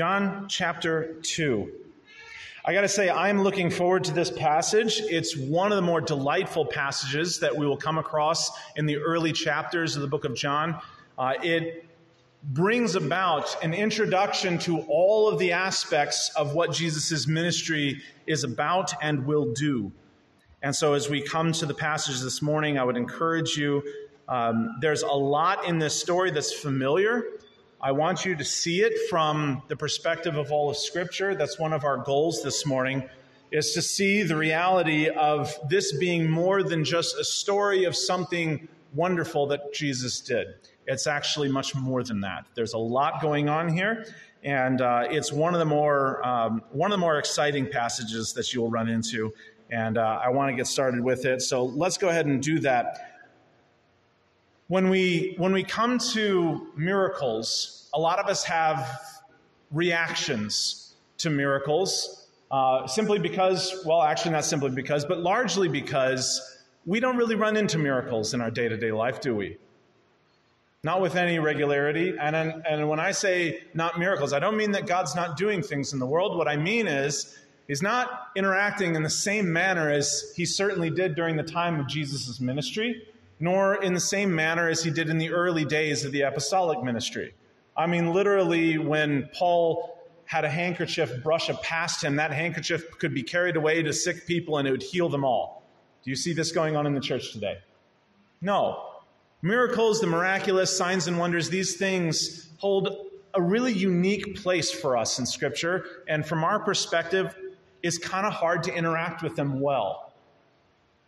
John chapter 2. I got to say, I'm looking forward to this passage. It's one of the more delightful passages that we will come across in the early chapters of the book of John. Uh, it brings about an introduction to all of the aspects of what Jesus' ministry is about and will do. And so, as we come to the passage this morning, I would encourage you. Um, there's a lot in this story that's familiar. I want you to see it from the perspective of all of Scripture. That's one of our goals this morning, is to see the reality of this being more than just a story of something wonderful that Jesus did. It's actually much more than that. There's a lot going on here, and uh, it's one of the more um, one of the more exciting passages that you'll run into. And uh, I want to get started with it. So let's go ahead and do that when we when we come to miracles, a lot of us have reactions to miracles, uh, simply because, well, actually not simply because, but largely because we don't really run into miracles in our day to day life, do we? Not with any regularity. And, and when I say not miracles, I don't mean that God's not doing things in the world. What I mean is, He's not interacting in the same manner as He certainly did during the time of Jesus' ministry nor in the same manner as he did in the early days of the apostolic ministry. I mean, literally, when Paul had a handkerchief brush up past him, that handkerchief could be carried away to sick people and it would heal them all. Do you see this going on in the church today? No. Miracles, the miraculous, signs and wonders, these things hold a really unique place for us in Scripture. And from our perspective, it's kind of hard to interact with them well.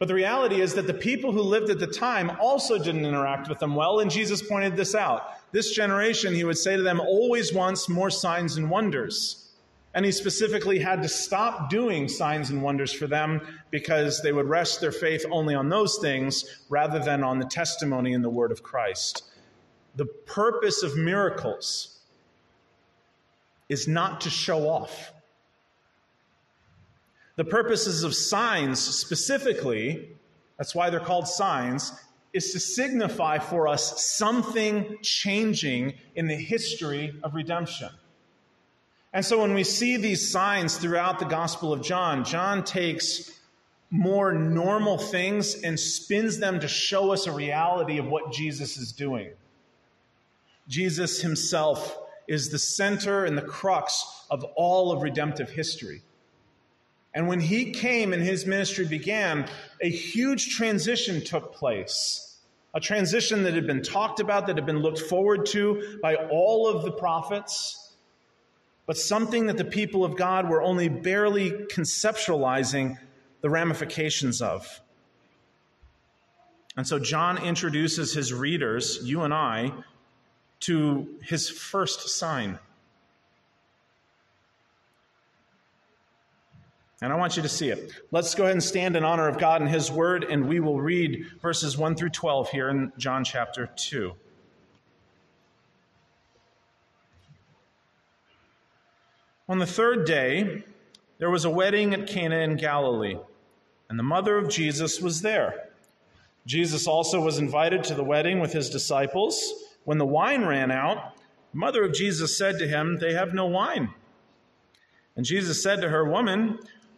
But the reality is that the people who lived at the time also didn't interact with them well, and Jesus pointed this out. This generation, he would say to them, always wants more signs and wonders. And he specifically had to stop doing signs and wonders for them because they would rest their faith only on those things rather than on the testimony and the word of Christ. The purpose of miracles is not to show off. The purposes of signs specifically, that's why they're called signs, is to signify for us something changing in the history of redemption. And so when we see these signs throughout the Gospel of John, John takes more normal things and spins them to show us a reality of what Jesus is doing. Jesus himself is the center and the crux of all of redemptive history. And when he came and his ministry began, a huge transition took place. A transition that had been talked about, that had been looked forward to by all of the prophets, but something that the people of God were only barely conceptualizing the ramifications of. And so John introduces his readers, you and I, to his first sign. And I want you to see it. Let's go ahead and stand in honor of God and His Word, and we will read verses 1 through 12 here in John chapter 2. On the third day, there was a wedding at Cana in Galilee, and the mother of Jesus was there. Jesus also was invited to the wedding with his disciples. When the wine ran out, the mother of Jesus said to him, They have no wine. And Jesus said to her, Woman,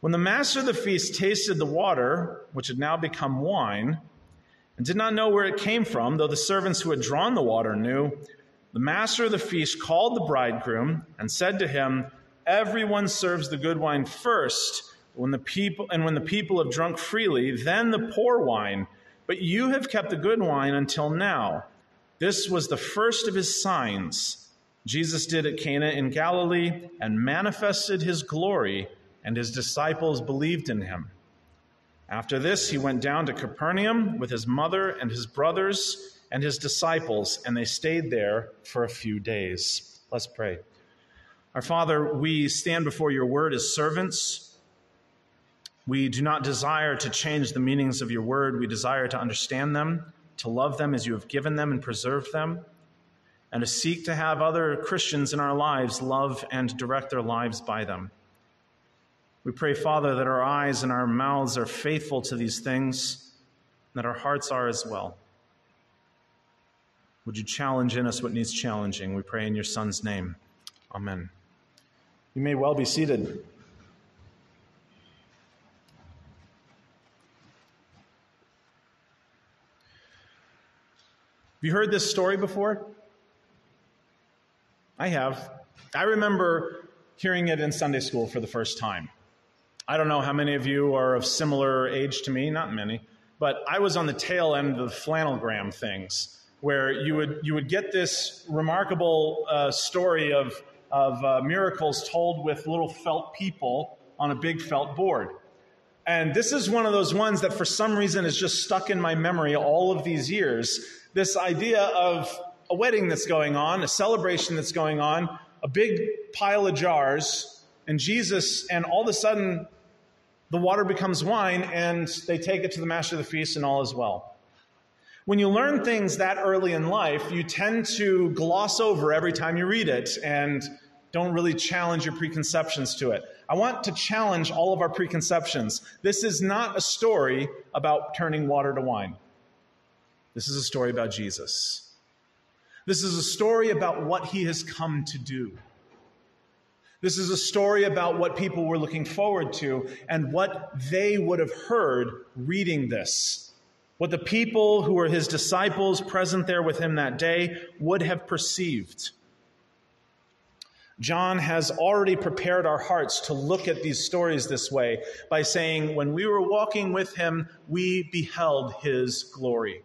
When the master of the feast tasted the water, which had now become wine, and did not know where it came from, though the servants who had drawn the water knew, the master of the feast called the bridegroom and said to him, Everyone serves the good wine first, when the people and when the people have drunk freely, then the poor wine. But you have kept the good wine until now. This was the first of his signs Jesus did at Cana in Galilee and manifested his glory and his disciples believed in him. After this, he went down to Capernaum with his mother and his brothers and his disciples, and they stayed there for a few days. Let's pray. Our Father, we stand before your word as servants. We do not desire to change the meanings of your word. We desire to understand them, to love them as you have given them and preserved them, and to seek to have other Christians in our lives love and direct their lives by them. We pray, Father, that our eyes and our mouths are faithful to these things, that our hearts are as well. Would you challenge in us what needs challenging? We pray in your Son's name. Amen. You may well be seated. Have you heard this story before? I have. I remember hearing it in Sunday school for the first time. I don't know how many of you are of similar age to me, not many, but I was on the tail end of the flannelgraph things, where you would, you would get this remarkable uh, story of, of uh, miracles told with little felt people on a big felt board. And this is one of those ones that for some reason is just stuck in my memory all of these years this idea of a wedding that's going on, a celebration that's going on, a big pile of jars, and Jesus, and all of a sudden the water becomes wine, and they take it to the master of the feast, and all is well. When you learn things that early in life, you tend to gloss over every time you read it and don't really challenge your preconceptions to it. I want to challenge all of our preconceptions. This is not a story about turning water to wine. This is a story about Jesus. This is a story about what he has come to do. This is a story about what people were looking forward to and what they would have heard reading this. What the people who were his disciples present there with him that day would have perceived. John has already prepared our hearts to look at these stories this way by saying, When we were walking with him, we beheld his glory.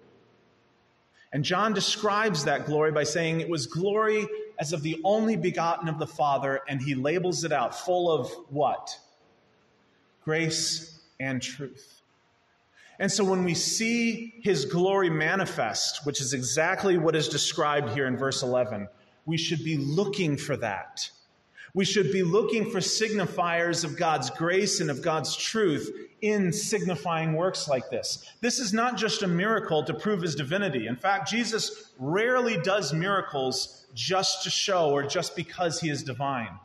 And John describes that glory by saying it was glory as of the only begotten of the Father, and he labels it out full of what? Grace and truth. And so when we see his glory manifest, which is exactly what is described here in verse 11, we should be looking for that. We should be looking for signifiers of God's grace and of God's truth in signifying works like this. This is not just a miracle to prove his divinity. In fact, Jesus rarely does miracles just to show or just because he is divine.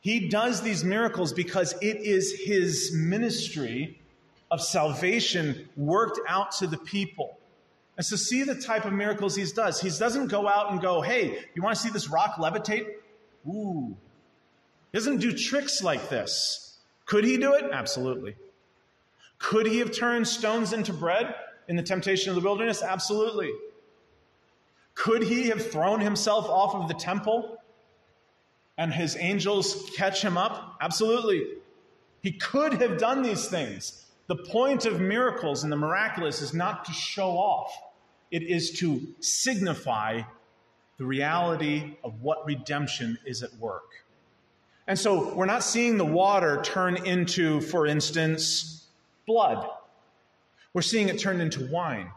He does these miracles because it is his ministry of salvation worked out to the people. And so, see the type of miracles he does. He doesn't go out and go, hey, you want to see this rock levitate? Ooh. He doesn't do tricks like this. Could he do it? Absolutely. Could he have turned stones into bread in the temptation of the wilderness? Absolutely. Could he have thrown himself off of the temple and his angels catch him up? Absolutely. He could have done these things. The point of miracles and the miraculous is not to show off, it is to signify the reality of what redemption is at work. And so we're not seeing the water turn into, for instance, blood. We're seeing it turn into wine.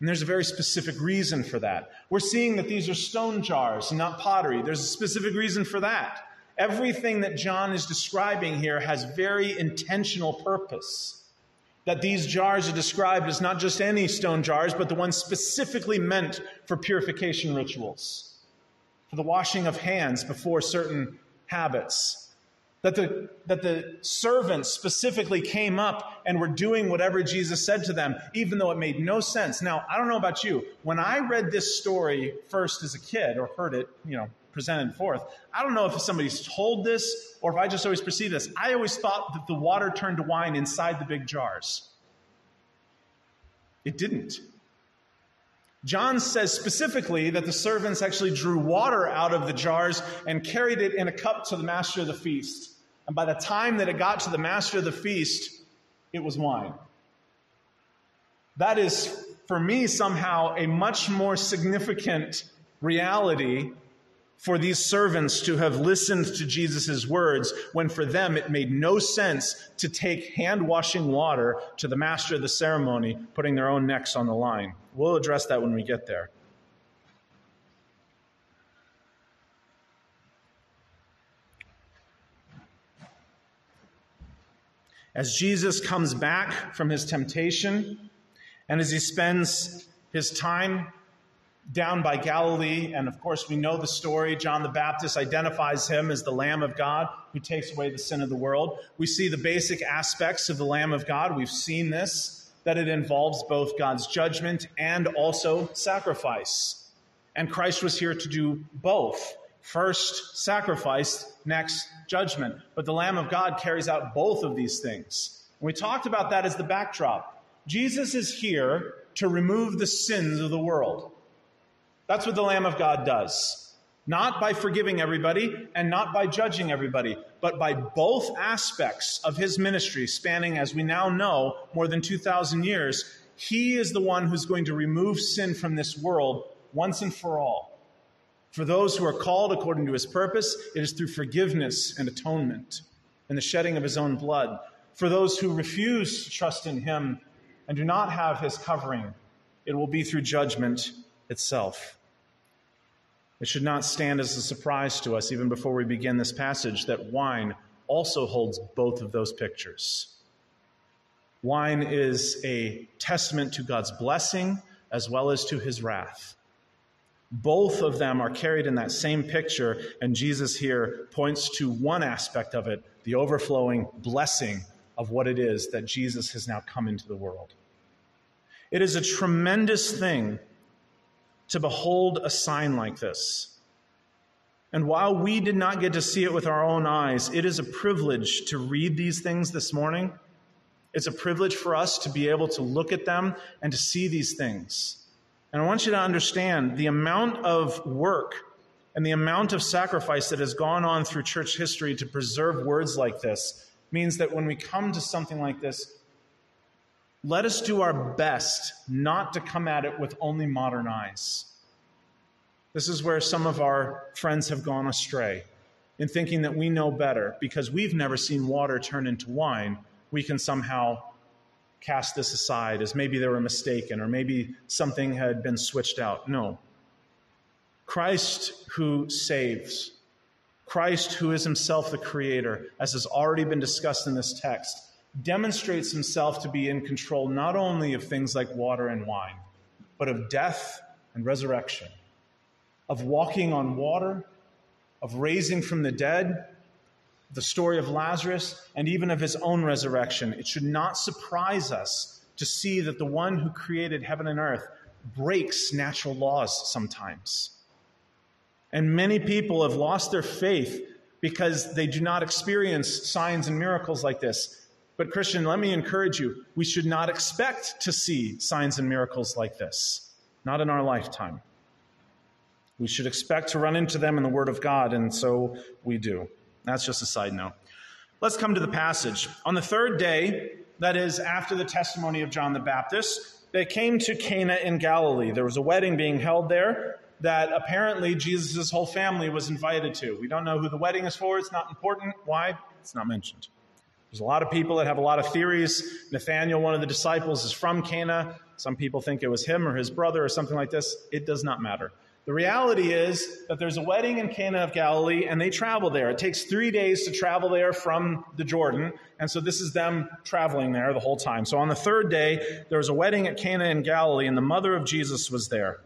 And there's a very specific reason for that. We're seeing that these are stone jars, not pottery. There's a specific reason for that. Everything that John is describing here has very intentional purpose that these jars are described as not just any stone jars, but the ones specifically meant for purification rituals, for the washing of hands before certain habits. That the, that the servants specifically came up and were doing whatever Jesus said to them, even though it made no sense. Now, I don't know about you. When I read this story first as a kid or heard it, you know, presented forth. I don't know if somebody's told this or if I just always perceive this. I always thought that the water turned to wine inside the big jars. It didn't. John says specifically that the servants actually drew water out of the jars and carried it in a cup to the master of the feast. And by the time that it got to the master of the feast, it was wine. That is, for me, somehow a much more significant reality for these servants to have listened to Jesus' words when for them it made no sense to take hand washing water to the master of the ceremony, putting their own necks on the line. We'll address that when we get there. As Jesus comes back from his temptation, and as he spends his time down by Galilee, and of course we know the story, John the Baptist identifies him as the Lamb of God who takes away the sin of the world. We see the basic aspects of the Lamb of God. We've seen this, that it involves both God's judgment and also sacrifice. And Christ was here to do both. First, sacrifice, next, judgment. But the Lamb of God carries out both of these things. And we talked about that as the backdrop. Jesus is here to remove the sins of the world. That's what the Lamb of God does. Not by forgiving everybody and not by judging everybody, but by both aspects of his ministry, spanning, as we now know, more than 2,000 years. He is the one who's going to remove sin from this world once and for all. For those who are called according to his purpose, it is through forgiveness and atonement and the shedding of his own blood. For those who refuse to trust in him and do not have his covering, it will be through judgment itself. It should not stand as a surprise to us, even before we begin this passage, that wine also holds both of those pictures. Wine is a testament to God's blessing as well as to his wrath. Both of them are carried in that same picture, and Jesus here points to one aspect of it the overflowing blessing of what it is that Jesus has now come into the world. It is a tremendous thing to behold a sign like this. And while we did not get to see it with our own eyes, it is a privilege to read these things this morning. It's a privilege for us to be able to look at them and to see these things. And I want you to understand the amount of work and the amount of sacrifice that has gone on through church history to preserve words like this means that when we come to something like this, let us do our best not to come at it with only modern eyes. This is where some of our friends have gone astray in thinking that we know better because we've never seen water turn into wine. We can somehow cast this aside as maybe they were mistaken or maybe something had been switched out. No. Christ who saves, Christ who is himself the creator, as has already been discussed in this text, demonstrates himself to be in control not only of things like water and wine, but of death and resurrection, of walking on water, of raising from the dead, the story of Lazarus, and even of his own resurrection. It should not surprise us to see that the one who created heaven and earth breaks natural laws sometimes. And many people have lost their faith because they do not experience signs and miracles like this. But, Christian, let me encourage you we should not expect to see signs and miracles like this, not in our lifetime. We should expect to run into them in the Word of God, and so we do. That's just a side note. Let's come to the passage. On the third day, that is after the testimony of John the Baptist, they came to Cana in Galilee. There was a wedding being held there that apparently Jesus' whole family was invited to. We don't know who the wedding is for, it's not important. Why? It's not mentioned. There's a lot of people that have a lot of theories. Nathaniel, one of the disciples, is from Cana. Some people think it was him or his brother or something like this. It does not matter. The reality is that there's a wedding in Cana of Galilee and they travel there. It takes three days to travel there from the Jordan. And so this is them traveling there the whole time. So on the third day, there was a wedding at Cana in Galilee and the mother of Jesus was there.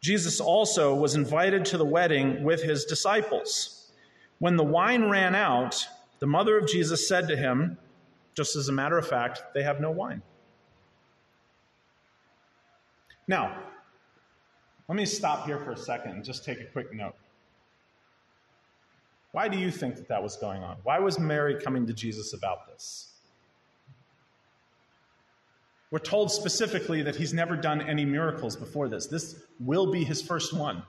Jesus also was invited to the wedding with his disciples. When the wine ran out, the mother of Jesus said to him, just as a matter of fact, they have no wine. Now, let me stop here for a second and just take a quick note. Why do you think that that was going on? Why was Mary coming to Jesus about this? We're told specifically that he's never done any miracles before this. This will be his first one.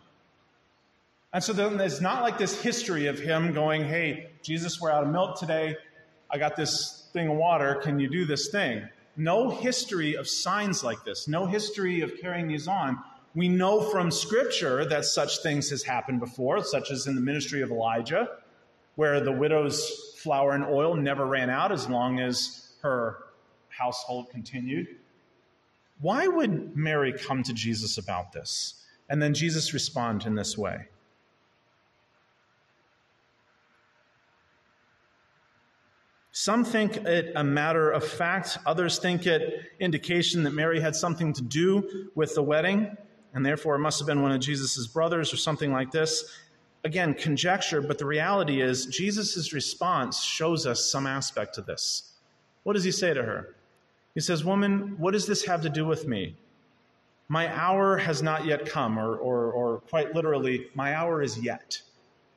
And so then there's not like this history of him going, hey, Jesus, we're out of milk today. I got this thing of water. Can you do this thing? No history of signs like this, no history of carrying these on. We know from Scripture that such things has happened before, such as in the ministry of Elijah, where the widow's flour and oil never ran out as long as her household continued. Why would Mary come to Jesus about this? And then Jesus respond in this way. Some think it a matter of fact, others think it indication that Mary had something to do with the wedding, and therefore it must have been one of Jesus' brothers or something like this. Again, conjecture, but the reality is Jesus' response shows us some aspect of this. What does he say to her? He says, Woman, what does this have to do with me? My hour has not yet come, or, or, or quite literally, my hour is yet.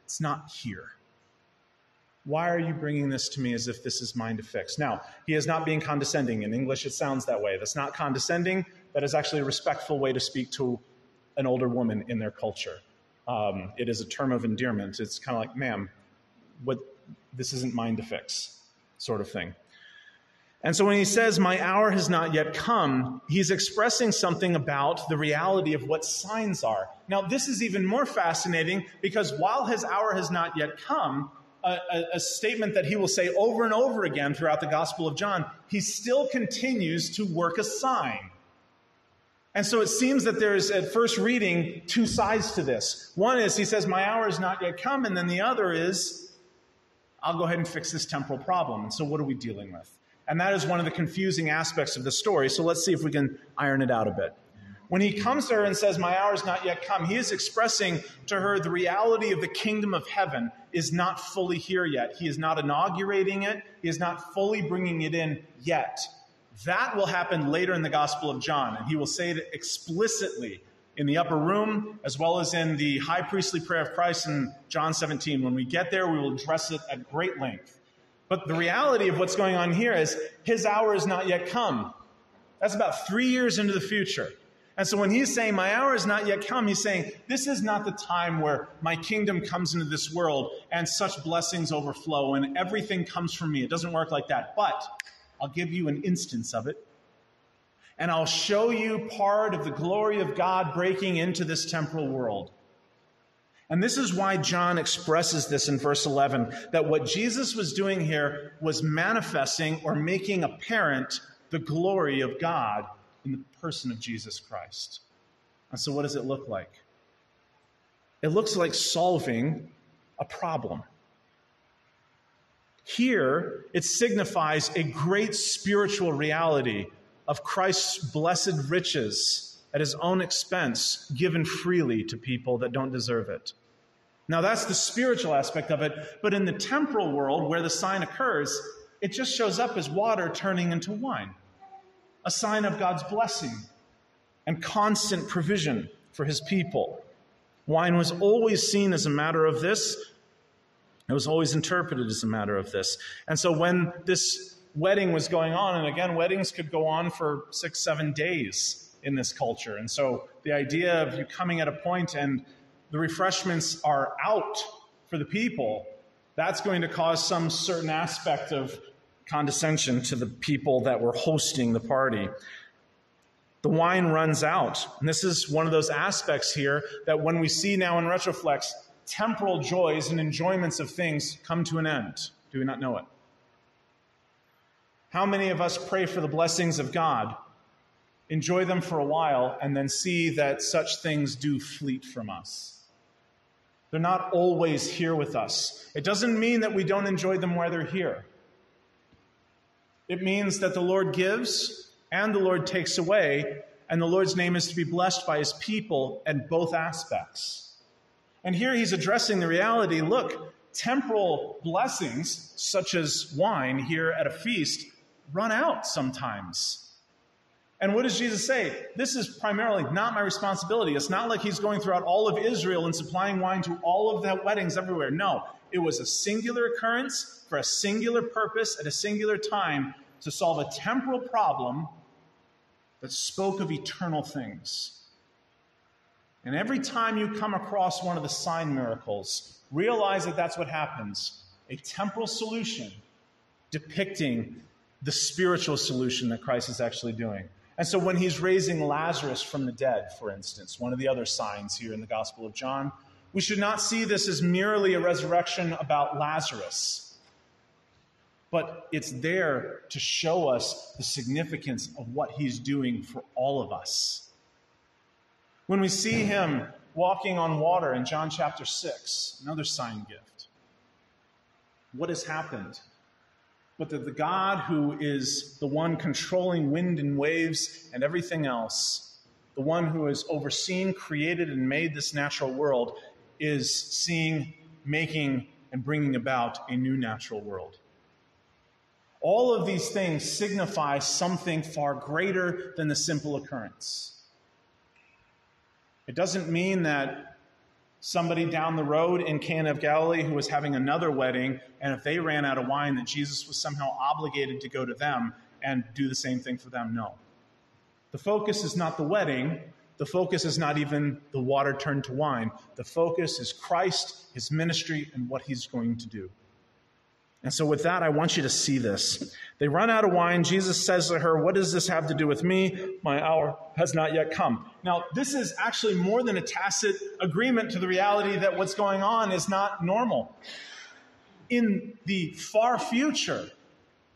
It's not here. Why are you bringing this to me as if this is mine to fix? Now, he is not being condescending. In English, it sounds that way. That's not condescending. That is actually a respectful way to speak to an older woman in their culture. Um, it is a term of endearment. It's kind of like, ma'am, what, this isn't mine to fix, sort of thing. And so when he says, My hour has not yet come, he's expressing something about the reality of what signs are. Now, this is even more fascinating because while his hour has not yet come, a, a, a, statement that he will say over and over again throughout the Gospel of John, he still continues to work a sign. And so it seems that there's, at first reading, two sides to this. One is he says, My hour is not yet come. And then the other is, I'll go ahead and fix this temporal problem. And so what are we dealing with? And that is one of the confusing aspects of the story. So let's see if we can iron it out a bit. When he comes to her and says, My hour is not yet come, he is expressing to her the reality of the kingdom of heaven is not fully here yet. He is not inaugurating it, he is not fully bringing it in yet. That will happen later in the Gospel of John, and he will say it explicitly in the upper room as well as in the high priestly prayer of Christ in John 17. When we get there, we will address it at great length. But the reality of what's going on here is his hour is not yet come. That's about three years into the future. And so when he's saying, My hour is not yet come, he's saying, This is not the time where my kingdom comes into this world and such blessings overflow and everything comes from me. It doesn't work like that. But I'll give you an instance of it. And I'll show you part of the glory of God breaking into this temporal world. And this is why John expresses this in verse 11 that what Jesus was doing here was manifesting or making apparent the glory of God in the person of Jesus Christ. And so, what does it look like? It looks like solving a problem. Here, it signifies a great spiritual reality of Christ's blessed riches at his own expense, given freely to people that don't deserve it. Now, that's the spiritual aspect of it, but in the temporal world where the sign occurs, it just shows up as water turning into wine, a sign of God's blessing and constant provision for his people. Wine was always seen as a matter of this. It was always interpreted as a matter of this. And so when this wedding was going on, and again, weddings could go on for six, seven days in this culture. And so the idea of you coming at a point and the refreshments are out for the people, that's going to cause some certain aspect of condescension to the people that were hosting the party. The wine runs out. And this is one of those aspects here that when we see now in retrospect, temporal joys and enjoyments of things come to an end. Do we not know it? How many of us pray for the blessings of God enjoy them for a while, and then see that such things do fleet from us. They're not always here with us. It doesn't mean that we don't enjoy them while they're here. It means that the Lord gives and the Lord takes away, and the Lord's name is to be blessed by his people in both aspects. And here he's addressing the reality look, temporal blessings, such as wine here at a feast, run out sometimes. And what does Jesus say? This is primarily not my responsibility. It's not like he's going throughout all of Israel and supplying wine to all of the weddings everywhere. No, it was a singular occurrence for a singular purpose at a singular time to solve a temporal problem that spoke of eternal things. And every time you come across one of the sign miracles, realize that that's what happens a temporal solution depicting the spiritual solution that Christ is actually doing. And so when he's raising Lazarus from the dead, for instance, one of the other signs here in the Gospel of John, we should not see this as merely a resurrection about Lazarus, but it's there to show us the significance of what he's doing for all of us. When we see him walking on water in John chapter 6, another sign gift, what has happened? but that the God who is the one controlling wind and waves and everything else, the one who has overseen, created, and made this natural world, is seeing, making, and bringing about a new natural world. All of these things signify something far greater than the simple occurrence. It doesn't mean that somebody down the road in Cana of Galilee who was having another wedding, and if they ran out of wine, that Jesus was somehow obligated to go to them and do the same thing for them. No. The focus is not the wedding. The focus is not even the water turned to wine. The focus is Christ, his ministry, and what he's going to do. And so, with that, I want you to see this. They run out of wine. Jesus says to her, What does this have to do with me? My hour has not yet come. Now, this is actually more than a tacit agreement to the reality that what's going on is not normal. In the far future,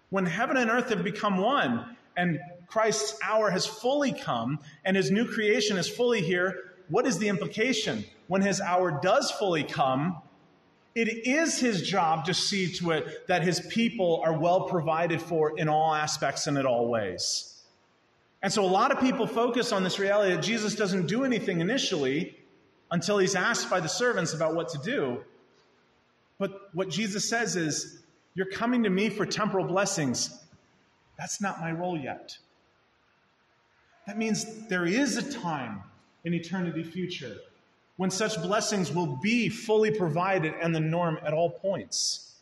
when heaven and earth have become one, and Christ's hour has fully come, and his new creation is fully here, what is the implication? When his hour does fully come, it is his job to see to it that his people are well provided for in all aspects and in all ways. And so a lot of people focus on this reality that Jesus doesn't do anything initially until he's asked by the servants about what to do. But what Jesus says is, You're coming to me for temporal blessings. That's not my role yet. That means there is a time in eternity future when such blessings will be fully provided and the norm at all points.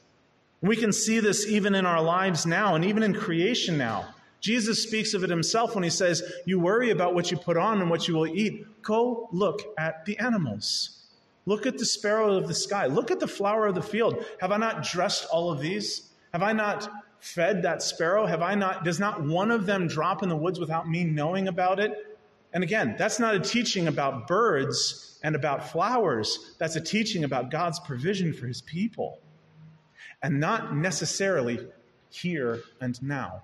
We can see this even in our lives now and even in creation now. Jesus speaks of it himself when he says, You worry about what you put on and what you will eat. Go look at the animals. Look at the sparrow of the sky. Look at the flower of the field. Have I not dressed all of these? Have I not fed that sparrow? Have I not, does not one of them drop in the woods without me knowing about it? And again, that's not a teaching about birds and about flowers, that's a teaching about God's provision for his people, and not necessarily here and now.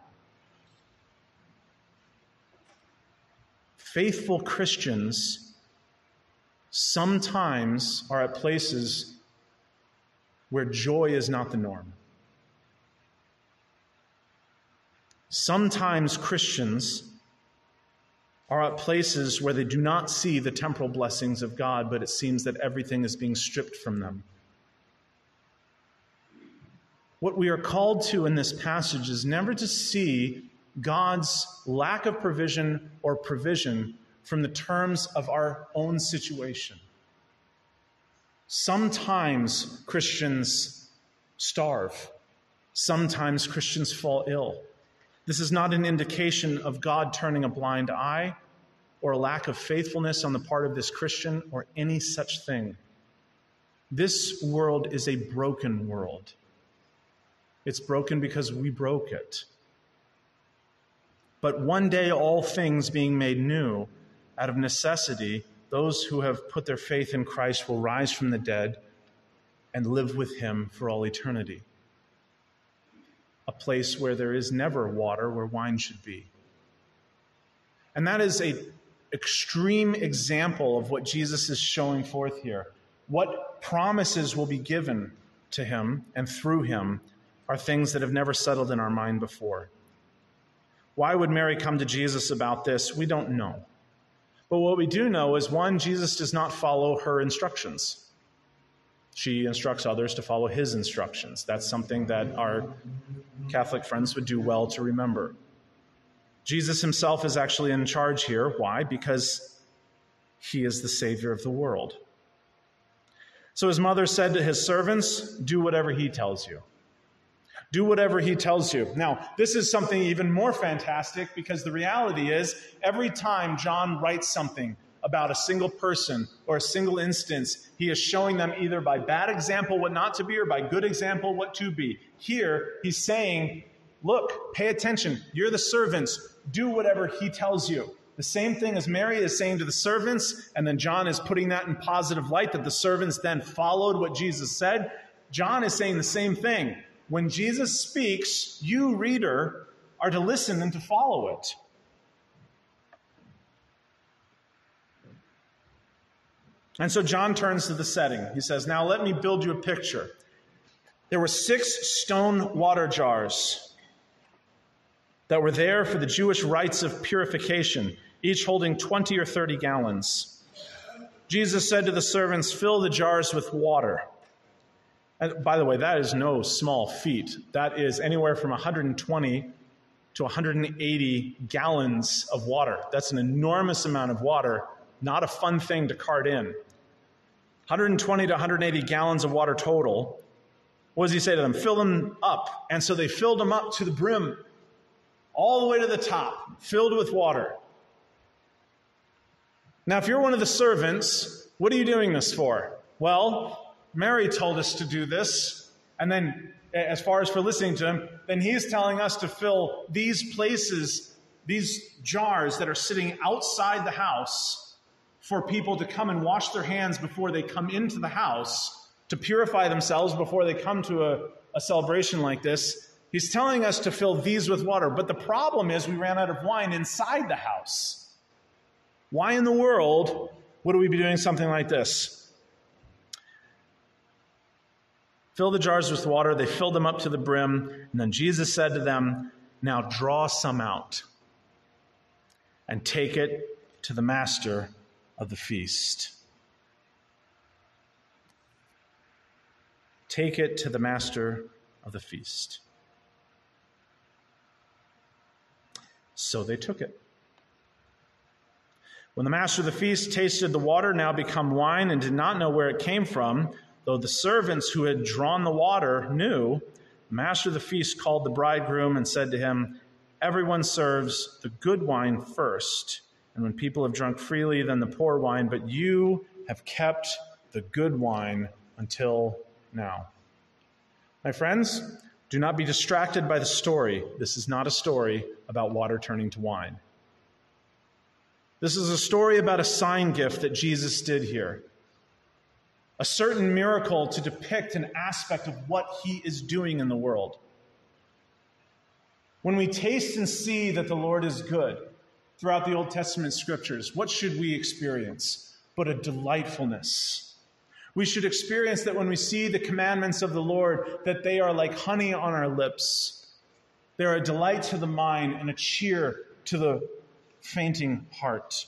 Faithful Christians sometimes are at places where joy is not the norm. Sometimes Christians are at places where they do not see the temporal blessings of God, but it seems that everything is being stripped from them. What we are called to in this passage is never to see God's lack of provision or provision from the terms of our own situation. Sometimes Christians starve. Sometimes Christians fall ill. This is not an indication of God turning a blind eye or a lack of faithfulness on the part of this Christian or any such thing. This world is a broken world. It's broken because we broke it. But one day, all things being made new, out of necessity, those who have put their faith in Christ will rise from the dead and live with him for all eternity a place where there is never water where wine should be. And that is a extreme example of what Jesus is showing forth here. What promises will be given to him and through him are things that have never settled in our mind before. Why would Mary come to Jesus about this? We don't know. But what we do know is one, Jesus does not follow her instructions. She instructs others to follow his instructions. That's something that our Catholic friends would do well to remember. Jesus himself is actually in charge here. Why? Because he is the Savior of the world. So his mother said to his servants, Do whatever he tells you. Do whatever he tells you. Now, this is something even more fantastic because the reality is every time John writes something about a single person or a single instance. He is showing them either by bad example what not to be or by good example what to be. Here, he's saying, Look, pay attention. You're the servants. Do whatever he tells you. The same thing as Mary is saying to the servants, and then John is putting that in positive light that the servants then followed what Jesus said. John is saying the same thing. When Jesus speaks, you, reader, are to listen and to follow it. And so John turns to the setting. He says, Now let me build you a picture. There were six stone water jars that were there for the Jewish rites of purification, each holding 20 or 30 gallons. Jesus said to the servants, Fill the jars with water. And by the way, that is no small feat. That is anywhere from 120 to 180 gallons of water. That's an enormous amount of water, not a fun thing to cart in. 120 to 180 gallons of water total. What does he say to them? Fill them up. And so they filled them up to the brim, all the way to the top, filled with water. Now, if you're one of the servants, what are you doing this for? Well, Mary told us to do this. And then, as far as for listening to him, then he's telling us to fill these places, these jars that are sitting outside the house for people to come and wash their hands before they come into the house, to purify themselves before they come to a, a celebration like this. He's telling us to fill these with water. But the problem is, we ran out of wine inside the house. Why in the world would we be doing something like this? Fill the jars with water. They filled them up to the brim. And then Jesus said to them, Now draw some out and take it to the master of the feast. Take it to the master of the feast. So they took it. When the master of the feast tasted the water now become wine and did not know where it came from, though the servants who had drawn the water knew, the master of the feast called the bridegroom and said to him, Everyone serves the good wine first, and when people have drunk freely, then the poor wine, but you have kept the good wine until now. My friends, do not be distracted by the story. This is not a story about water turning to wine. This is a story about a sign gift that Jesus did here. A certain miracle to depict an aspect of what he is doing in the world. When we taste and see that the Lord is good throughout the Old Testament scriptures, what should we experience? But a delightfulness. We should experience that when we see the commandments of the Lord, that they are like honey on our lips. They're a delight to the mind and a cheer to the fainting heart.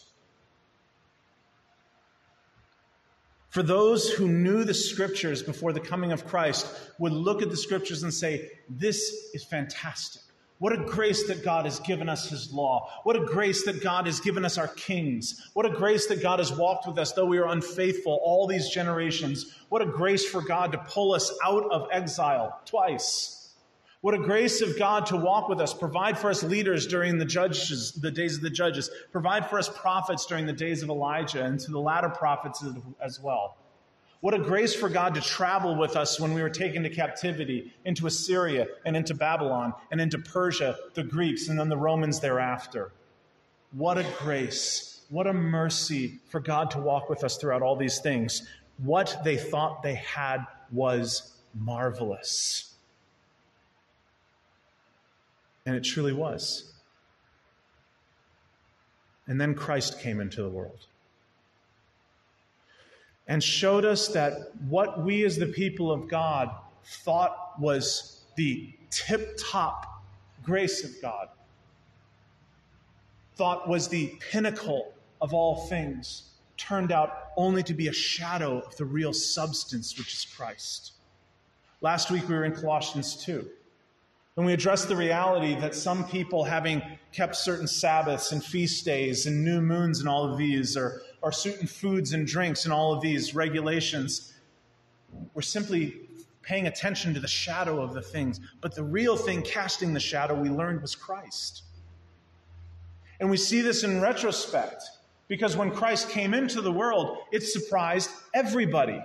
For those who knew the scriptures before the coming of Christ would look at the scriptures and say, This is fantastic. What a grace that God has given us His law. What a grace that God has given us our kings. What a grace that God has walked with us, though we are unfaithful all these generations. What a grace for God to pull us out of exile twice. What a grace of God to walk with us, provide for us leaders during the judges, the days of the judges, provide for us prophets during the days of Elijah and to the latter prophets as well. What a grace for God to travel with us when we were taken to captivity into Assyria and into Babylon and into Persia, the Greeks, and then the Romans thereafter. What a grace, what a mercy for God to walk with us throughout all these things. What they thought they had was marvelous. And it truly was. And then Christ came into the world and showed us that what we as the people of God thought was the tip top grace of God, thought was the pinnacle of all things, turned out only to be a shadow of the real substance, which is Christ. Last week we were in Colossians 2. When we address the reality that some people, having kept certain Sabbaths and feast days and new moons and all of these, or, or certain foods and drinks and all of these regulations, we're simply paying attention to the shadow of the things. But the real thing casting the shadow we learned was Christ. And we see this in retrospect because when Christ came into the world, it surprised everybody.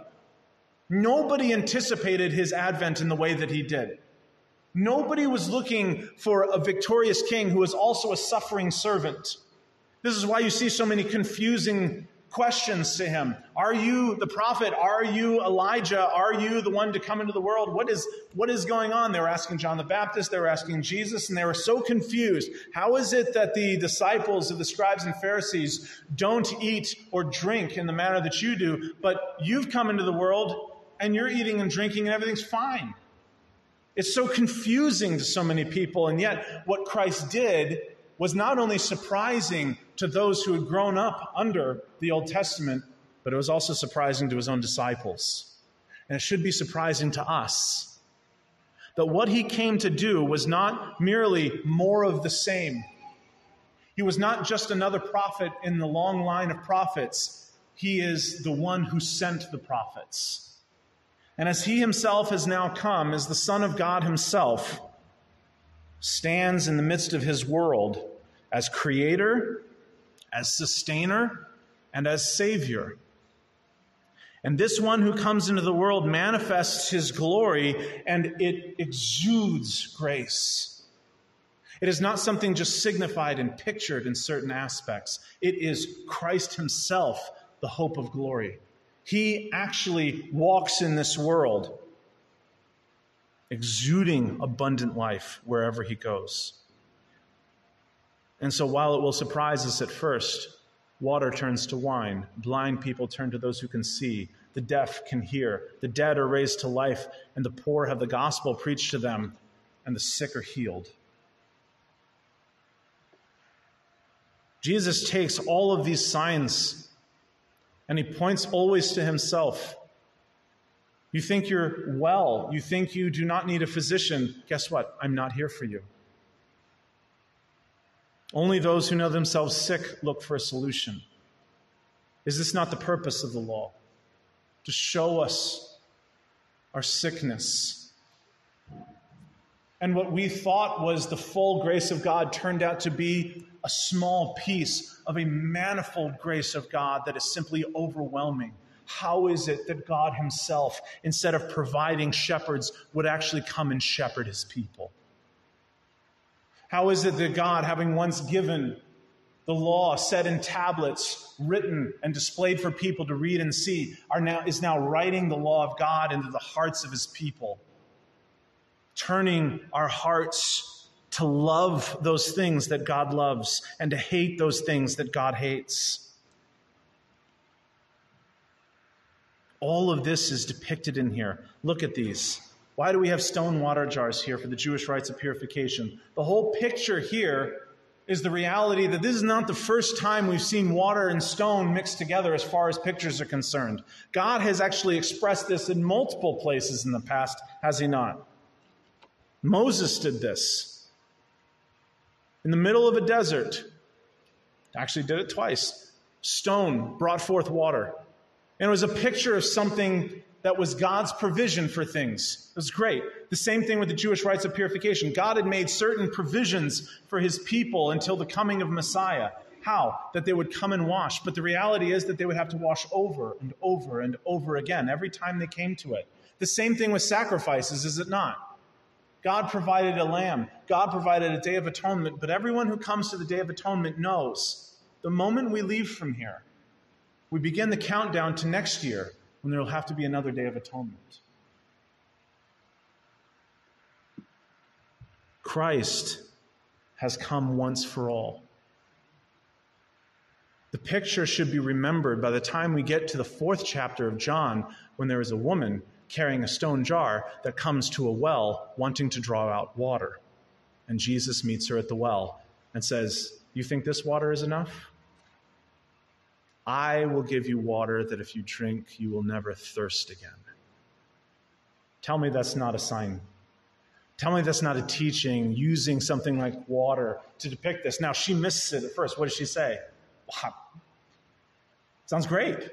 Nobody anticipated his advent in the way that he did. Nobody was looking for a victorious king who was also a suffering servant. This is why you see so many confusing questions to him. Are you the prophet? Are you Elijah? Are you the one to come into the world? What is, what is going on? They were asking John the Baptist, they were asking Jesus, and they were so confused. How is it that the disciples of the scribes and Pharisees don't eat or drink in the manner that you do, but you've come into the world and you're eating and drinking and everything's fine? It's so confusing to so many people, and yet what Christ did was not only surprising to those who had grown up under the Old Testament, but it was also surprising to his own disciples. And it should be surprising to us that what he came to do was not merely more of the same. He was not just another prophet in the long line of prophets, he is the one who sent the prophets. And as he himself has now come, as the Son of God himself, stands in the midst of his world as creator, as sustainer, and as savior. And this one who comes into the world manifests his glory and it exudes grace. It is not something just signified and pictured in certain aspects. It is Christ himself, the hope of glory. He actually walks in this world, exuding abundant life wherever he goes. And so, while it will surprise us at first, Water turns to wine. Blind people turn to those who can see. The deaf can hear. The dead are raised to life, and the poor have the gospel preached to them, and the sick are healed. Jesus takes all of these signs and he points always to himself. You think you're well. You think you do not need a physician. Guess what? I'm not here for you. Only those who know themselves sick look for a solution. Is this not the purpose of the law? To show us our sickness. And what we thought was the full grace of God turned out to be a small piece of a manifold grace of God that is simply overwhelming. How is it that God Himself, instead of providing shepherds, would actually come and shepherd His people? How is it that God, having once given the law set in tablets, written and displayed for people to read and see, are now, is now writing the law of God into the hearts of his people, turning our hearts to love those things that God loves and to hate those things that God hates. All of this is depicted in here. Look at these. Why do we have stone water jars here for the Jewish rites of purification? The whole picture here is the reality that this is not the first time we've seen water and stone mixed together as far as pictures are concerned. God has actually expressed this in multiple places in the past, has he not? Moses did this. In the middle of a desert, actually did it twice. Stone brought forth water. And it was a picture of something that was God's provision for things. It was great. The same thing with the Jewish rites of purification. God had made certain provisions for his people until the coming of Messiah. How? That they would come and wash. But the reality is that they would have to wash over and over and over again every time they came to it. The same thing with sacrifices, is it not? God provided a lamb, God provided a day of atonement, but everyone who comes to the day of atonement knows the moment we leave from here, we begin the countdown to next year when there will have to be another day of atonement. Christ has come once for all. The picture should be remembered by the time we get to the fourth chapter of John when there is a woman carrying a stone jar that comes to a well wanting to draw out water. And Jesus meets her at the well and says, You think this water is enough? I will give you water that if you drink, you will never thirst again. Tell me that's not a sign. Tell me that's not a teaching using something like water to depict this. Now, she misses it at first. What does she say? Wow. Sounds great.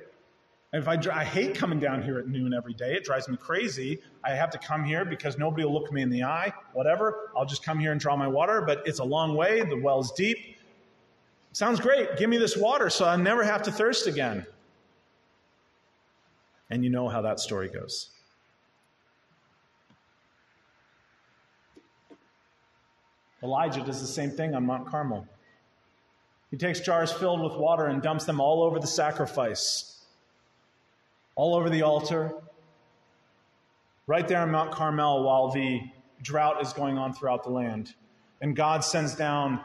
If I, I hate coming down here at noon every day, it drives me crazy. I have to come here because nobody will look me in the eye, whatever. I'll just come here and draw my water, but it's a long way. The well's deep. Sounds great. Give me this water so I never have to thirst again. And you know how that story goes. Elijah does the same thing on Mount Carmel. He takes jars filled with water and dumps them all over the sacrifice, all over the altar, right there on Mount Carmel while the drought is going on throughout the land. And God sends down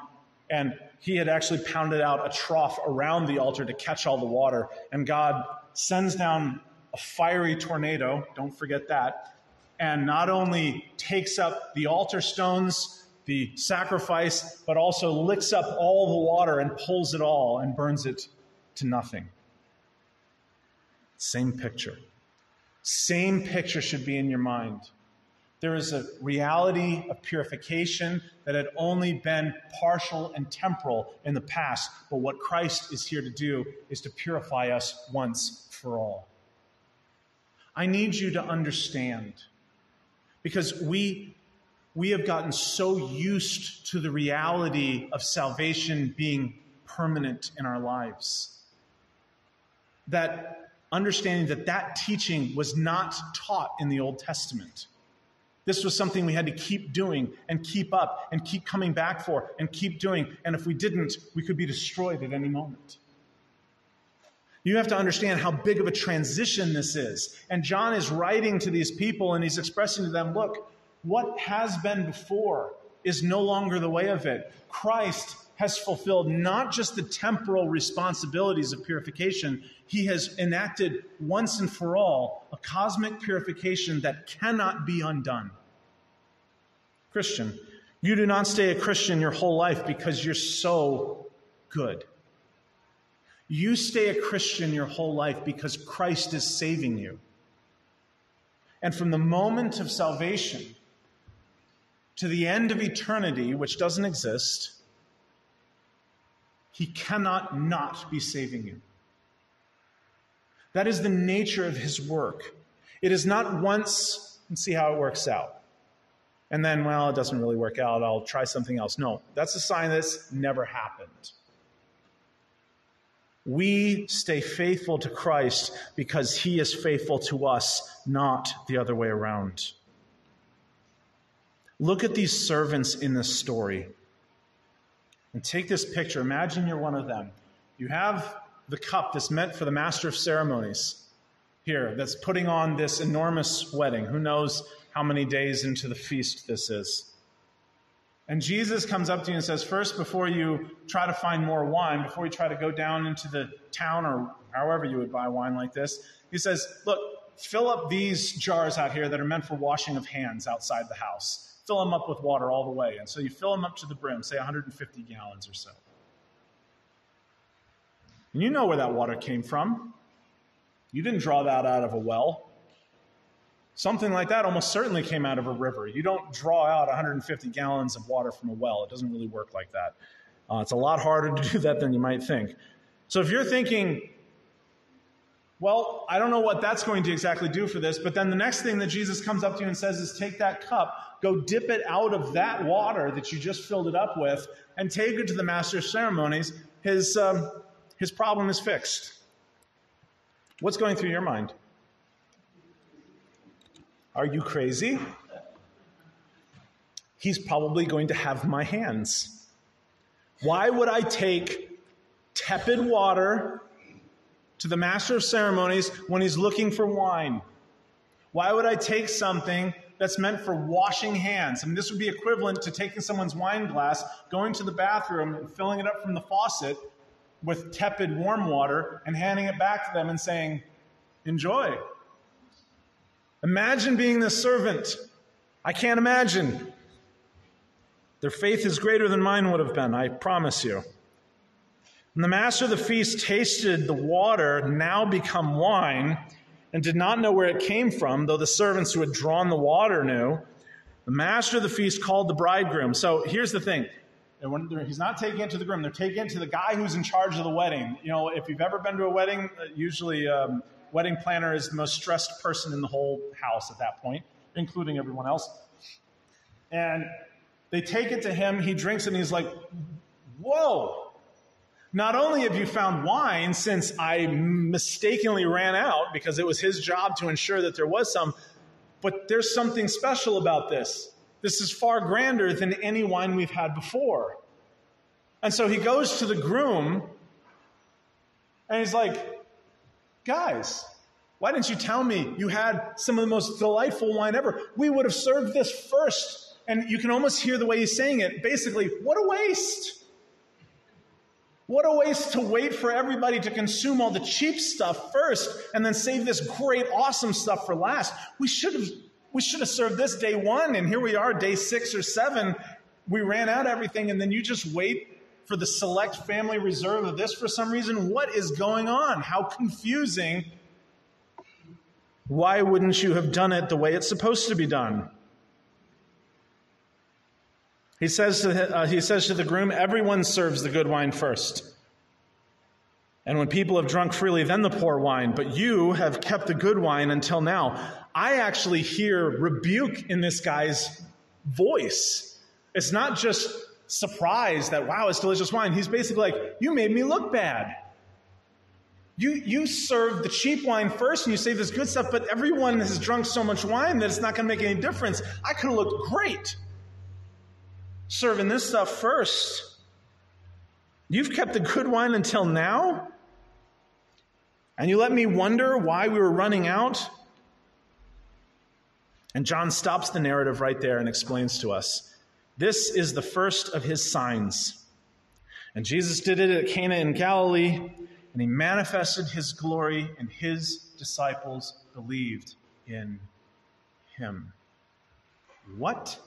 and he had actually pounded out a trough around the altar to catch all the water. And God sends down a fiery tornado, don't forget that, and not only takes up the altar stones, the sacrifice, but also licks up all the water and pulls it all and burns it to nothing. Same picture. Same picture should be in your mind. There is a reality of purification that had only been partial and temporal in the past, but what Christ is here to do is to purify us once for all. I need you to understand because we we have gotten so used to the reality of salvation being permanent in our lives that understanding that that teaching was not taught in the Old Testament. This was something we had to keep doing and keep up and keep coming back for and keep doing. And if we didn't, we could be destroyed at any moment. You have to understand how big of a transition this is. And John is writing to these people and he's expressing to them look, what has been before is no longer the way of it. Christ has fulfilled not just the temporal responsibilities of purification, he has enacted once and for all a cosmic purification that cannot be undone. Christian, you do not stay a Christian your whole life because you're so good. You stay a Christian your whole life because Christ is saving you. And from the moment of salvation to the end of eternity, which doesn't exist, he cannot not be saving you. That is the nature of his work. It is not once and see how it works out. And then, well, it doesn't really work out. I'll try something else. No, that's a sign this never happened. We stay faithful to Christ because he is faithful to us, not the other way around. Look at these servants in this story. And take this picture. Imagine you're one of them. You have the cup that's meant for the master of ceremonies here, that's putting on this enormous wedding. Who knows how many days into the feast this is? And Jesus comes up to you and says, First, before you try to find more wine, before you try to go down into the town or however you would buy wine like this, he says, Look, fill up these jars out here that are meant for washing of hands outside the house fill them up with water all the way. And so you fill them up to the brim, say 150 gallons or so. And you know where that water came from. You didn't draw that out of a well. Something like that almost certainly came out of a river. You don't draw out 150 gallons of water from a well. It doesn't really work like that. Uh, it's a lot harder to do that than you might think. So if you're thinking, well, I don't know what that's going to exactly do for this, but then the next thing that Jesus comes up to you and says is take that cup, go dip it out of that water that you just filled it up with, and take it to the master of ceremonies. His, um, his problem is fixed. What's going through your mind? Are you crazy? He's probably going to have my hands. Why would I take tepid water to the master of ceremonies when he's looking for wine? Why would I take something that's meant for washing hands? I mean, this would be equivalent to taking someone's wine glass, going to the bathroom, and filling it up from the faucet with tepid warm water, and handing it back to them and saying, Enjoy. Imagine being the servant. I can't imagine. Their faith is greater than mine would have been, I promise you. And the master of the feast tasted the water now become wine and did not know where it came from, though the servants who had drawn the water knew. The master of the feast called the bridegroom. So here's the thing. He's not taking it to the groom. They're taking it to the guy who's in charge of the wedding. You know, if you've ever been to a wedding, uh, usually um, wedding planner is the most stressed person in the whole house at that point, including everyone else. And they take it to him. He drinks it and he's like, whoa, not only have you found wine, since I mistakenly ran out because it was his job to ensure that there was some, but there's something special about this. This is far grander than any wine we've had before. And so he goes to the groom and he's like, Guys, why didn't you tell me you had some of the most delightful wine ever? We would have served this first. And you can almost hear the way he's saying it. Basically, what a waste. What a waste to wait for everybody to consume all the cheap stuff first and then save this great, awesome stuff for last. We should have, We should have served this day one, and here we are, day six or seven. We ran out everything, and then you just wait for the select family reserve of this for some reason. What is going on? How confusing. Why wouldn't you have done it the way it's supposed to be done? He says to, uh, he says to the groom, Everyone serves the good wine first. And when people have drunk freely, then the poor wine. But you have kept the good wine until now. I actually hear rebuke in this guy's voice. It's not just surprise that, wow, it's delicious wine. He's basically like, You made me look bad. You, you serve the cheap wine first and you save this good stuff, but everyone has drunk so much wine that it's not going to make any difference. I could have looked great serving this stuff first. You've kept the good wine until now? And you let me wonder why we were running out? And John stops the narrative right there and explains to us this is the first of his signs. And Jesus did it at Cana in Galilee, and he manifested his glory, and his disciples believed in him. What?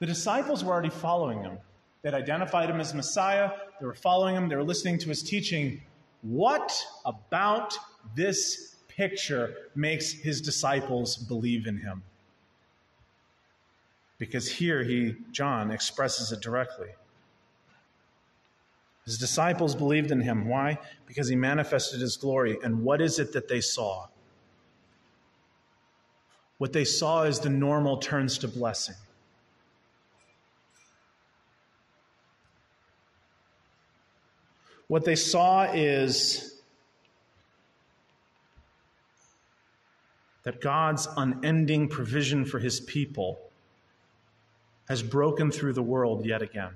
The disciples were already following him. They'd identified him as Messiah. They were following him. They were listening to his teaching. What about this picture makes his disciples believe in him? Because here he, John, expresses it directly. His disciples believed in him. Why? Because he manifested his glory. And what is it that they saw? What they saw is the normal turns to blessing. What they saw is that God's unending provision for his people has broken through the world yet again.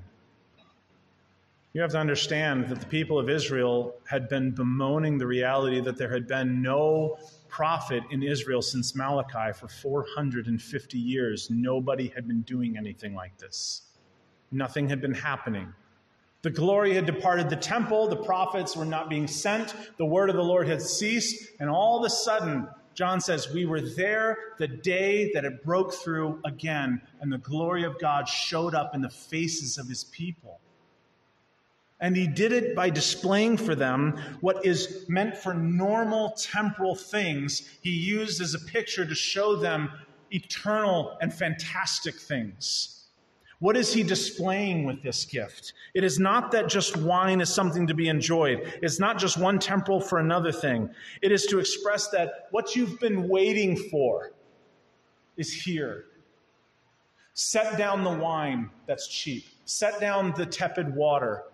You have to understand that the people of Israel had been bemoaning the reality that there had been no prophet in Israel since Malachi for 450 years. Nobody had been doing anything like this, nothing had been happening. The glory had departed the temple, the prophets were not being sent, the word of the Lord had ceased, and all of a sudden, John says, We were there the day that it broke through again, and the glory of God showed up in the faces of his people. And he did it by displaying for them what is meant for normal temporal things, he used as a picture to show them eternal and fantastic things. What is he displaying with this gift? It is not that just wine is something to be enjoyed. It's not just one temporal for another thing. It is to express that what you've been waiting for is here. Set down the wine that's cheap. Set down the tepid water.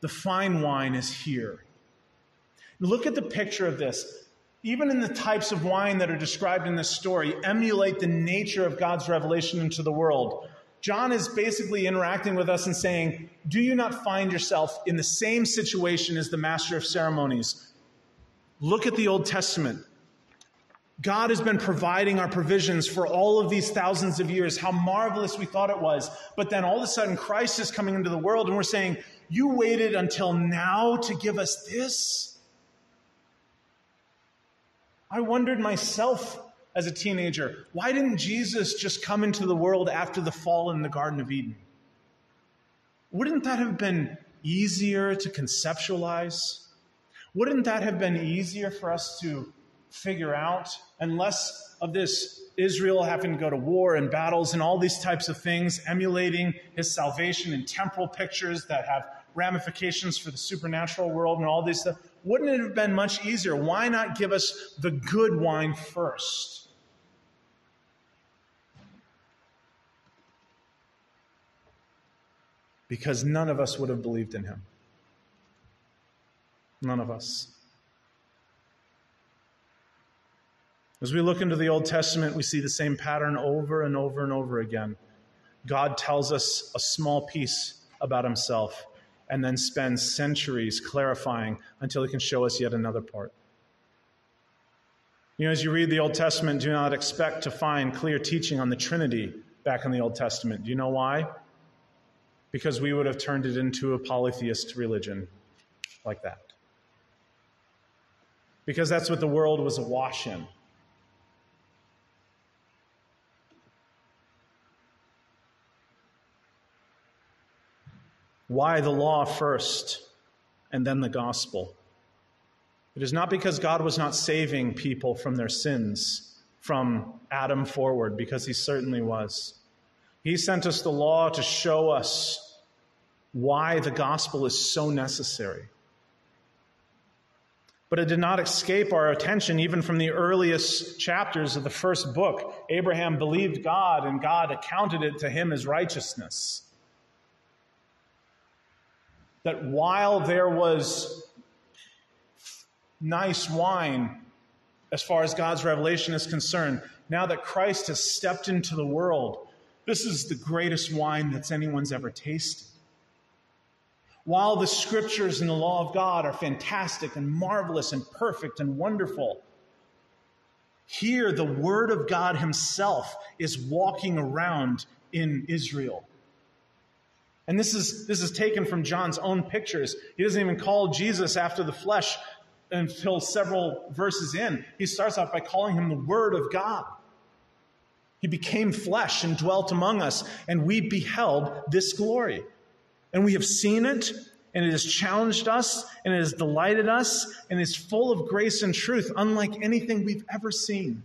The fine wine is here. Look at the picture of this. Even in the types of wine that are described in this story, emulate the nature of God's revelation into the world. John is basically interacting with us and saying, Do you not find yourself in the same situation as the master of ceremonies? Look at the Old Testament. God has been providing our provisions for all of these thousands of years. How marvelous we thought it was. But then all of a sudden, Christ is coming into the world, and we're saying, You waited until now to give us this? I wondered myself as a teenager, why didn't Jesus just come into the world after the fall in the Garden of Eden? Wouldn't that have been easier to conceptualize? Wouldn't that have been easier for us to figure out and less of this Israel having to go to war and battles and all these types of things, emulating his salvation in temporal pictures that have ramifications for the supernatural world and all these stuff? Wouldn't it have been much easier? Why not give us the good wine first? Because none of us would have believed in him. None of us. As we look into the Old Testament, we see the same pattern over and over and over again. God tells us a small piece about himself and then spends centuries clarifying until he can show us yet another part. You know, as you read the Old Testament, do not expect to find clear teaching on the Trinity back in the Old Testament. Do you know why? because we would have turned it into a polytheist religion like that. Because that's what the world was awash in. Why the law first and then the gospel? It is not because God was not saving people from their sins from Adam forward, because he certainly was. He sent us the law to show us why the gospel is so necessary. But it did not escape our attention even from the earliest chapters of the first book. Abraham believed God, and God accounted it to him as righteousness. That while there was nice wine as far as God's revelation is concerned, now that Christ has stepped into the world, this is the greatest wine that's anyone's ever tasted. While the scriptures and the law of God are fantastic and marvelous and perfect and wonderful, here the Word of God Himself is walking around in Israel. And this is, this is taken from John's own pictures. He doesn't even call Jesus after the flesh until several verses in. He starts off by calling him the Word of God. He became flesh and dwelt among us, and we beheld this glory. And we have seen it, and it has challenged us, and it has delighted us, and is full of grace and truth, unlike anything we've ever seen.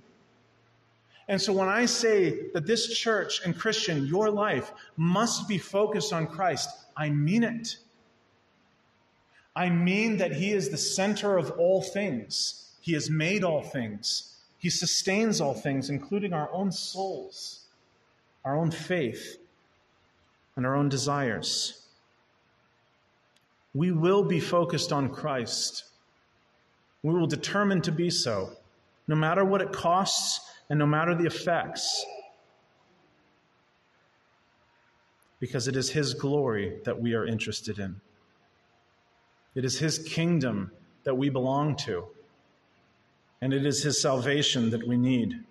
And so when I say that this church and Christian, your life, must be focused on Christ, I mean it. I mean that He is the center of all things. He has made all things. He sustains all things, including our own souls, our own faith, and our own desires we will be focused on Christ. We will determine to be so, no matter what it costs and no matter the effects, because it is His glory that we are interested in. It is His kingdom that we belong to, and it is His salvation that we need.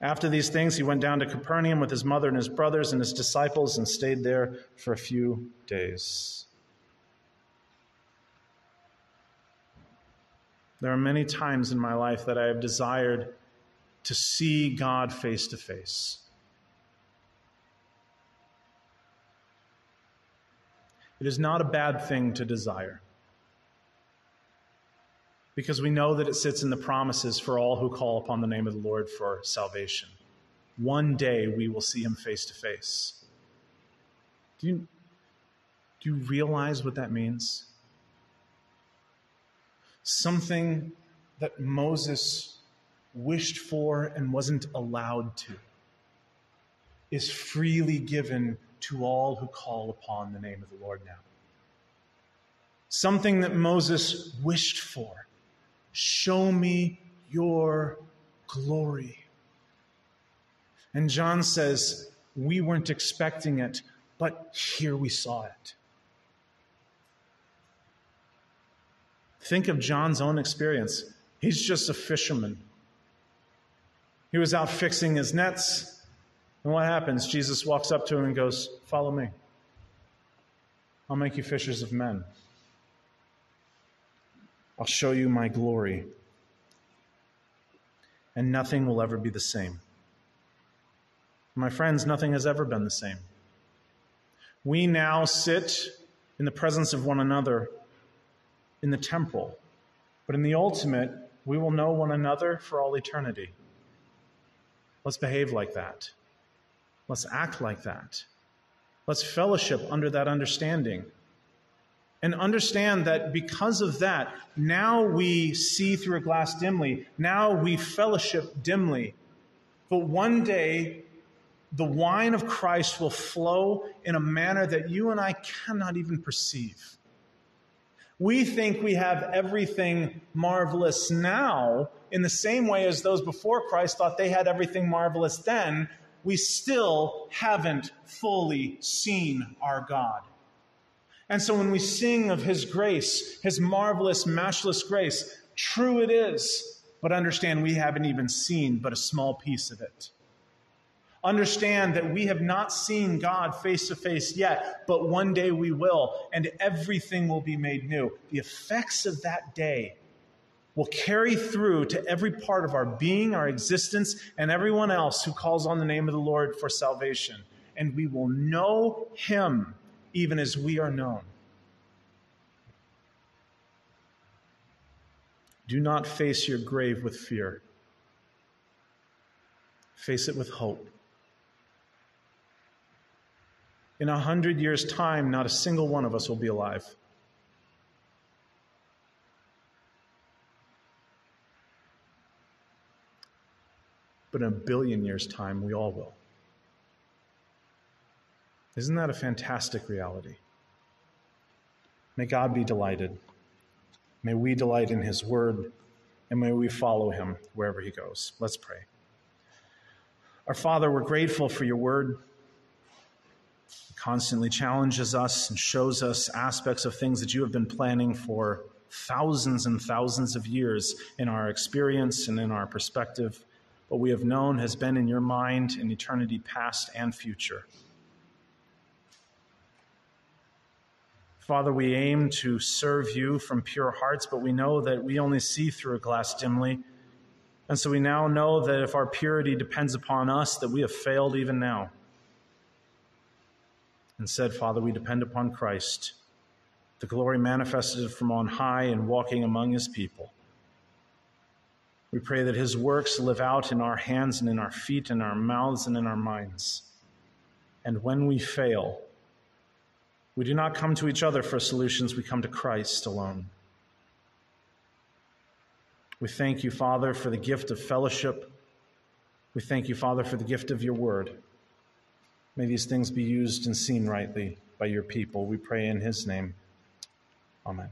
After these things, he went down to Capernaum with his mother and his brothers and his disciples and stayed there for a few days. There are many times in my life that I have desired to see God face to face. It is not a bad thing to desire because we know that it sits in the promises for all who call upon the name of the Lord for salvation. One day we will see him face to face. Do you, do you realize what that means? something that Moses wished for and wasn't allowed to, is freely given to all who call upon the name of the Lord now. Something that Moses wished for. Show me your glory. And John says, We weren't expecting it, but here we saw it. Think of John's own experience. He's just a fisherman. He was out fixing his nets. And what happens? Jesus walks up to him and goes, Follow me. I'll make you fishers of men. I'll show you my glory. And nothing will ever be the same. My friends, nothing has ever been the same. We now sit in the presence of one another in the temple. But in the ultimate, we will know one another for all eternity. Let's behave like that. Let's act like that. Let's fellowship under that understanding. And understand that because of that, now we see through a glass dimly. Now we fellowship dimly. But one day, the wine of Christ will flow in a manner that you and I cannot even perceive. We think we have everything marvelous now in the same way as those before Christ thought they had everything marvelous then. We still haven't fully seen our God. And so when we sing of His grace, His marvelous, matchless grace, true it is, but understand we haven't even seen but a small piece of it. Understand that we have not seen God face to face yet, but one day we will, and everything will be made new. The effects of that day will carry through to every part of our being, our existence, and everyone else who calls on the name of the Lord for salvation. And we will know Him even as we are known. Do not face your grave with fear. Face it with hope. In a hundred years' time, not a single one of us will be alive. But in a billion years' time, we all will. Isn't that a fantastic reality? May God be delighted. May we delight in his word, and may we follow him wherever he goes. Let's pray. Our Father, we're grateful for your word. It constantly challenges us and shows us aspects of things that you have been planning for thousands and thousands of years in our experience and in our perspective. What we have known has been in your mind in eternity past and future. Father, we aim to serve you from pure hearts, but we know that we only see through a glass dimly. And so we now know that if our purity depends upon us, that we have failed even now. And said, Father, we depend upon Christ, the glory manifested from on high and walking among his people. We pray that his works live out in our hands and in our feet, in our mouths and in our minds. And when we fail, we do not come to each other for solutions, we come to Christ alone. We thank you, Father, for the gift of fellowship. We thank you, Father, for the gift of your word. May these things be used and seen rightly by your people. We pray in his name. Amen.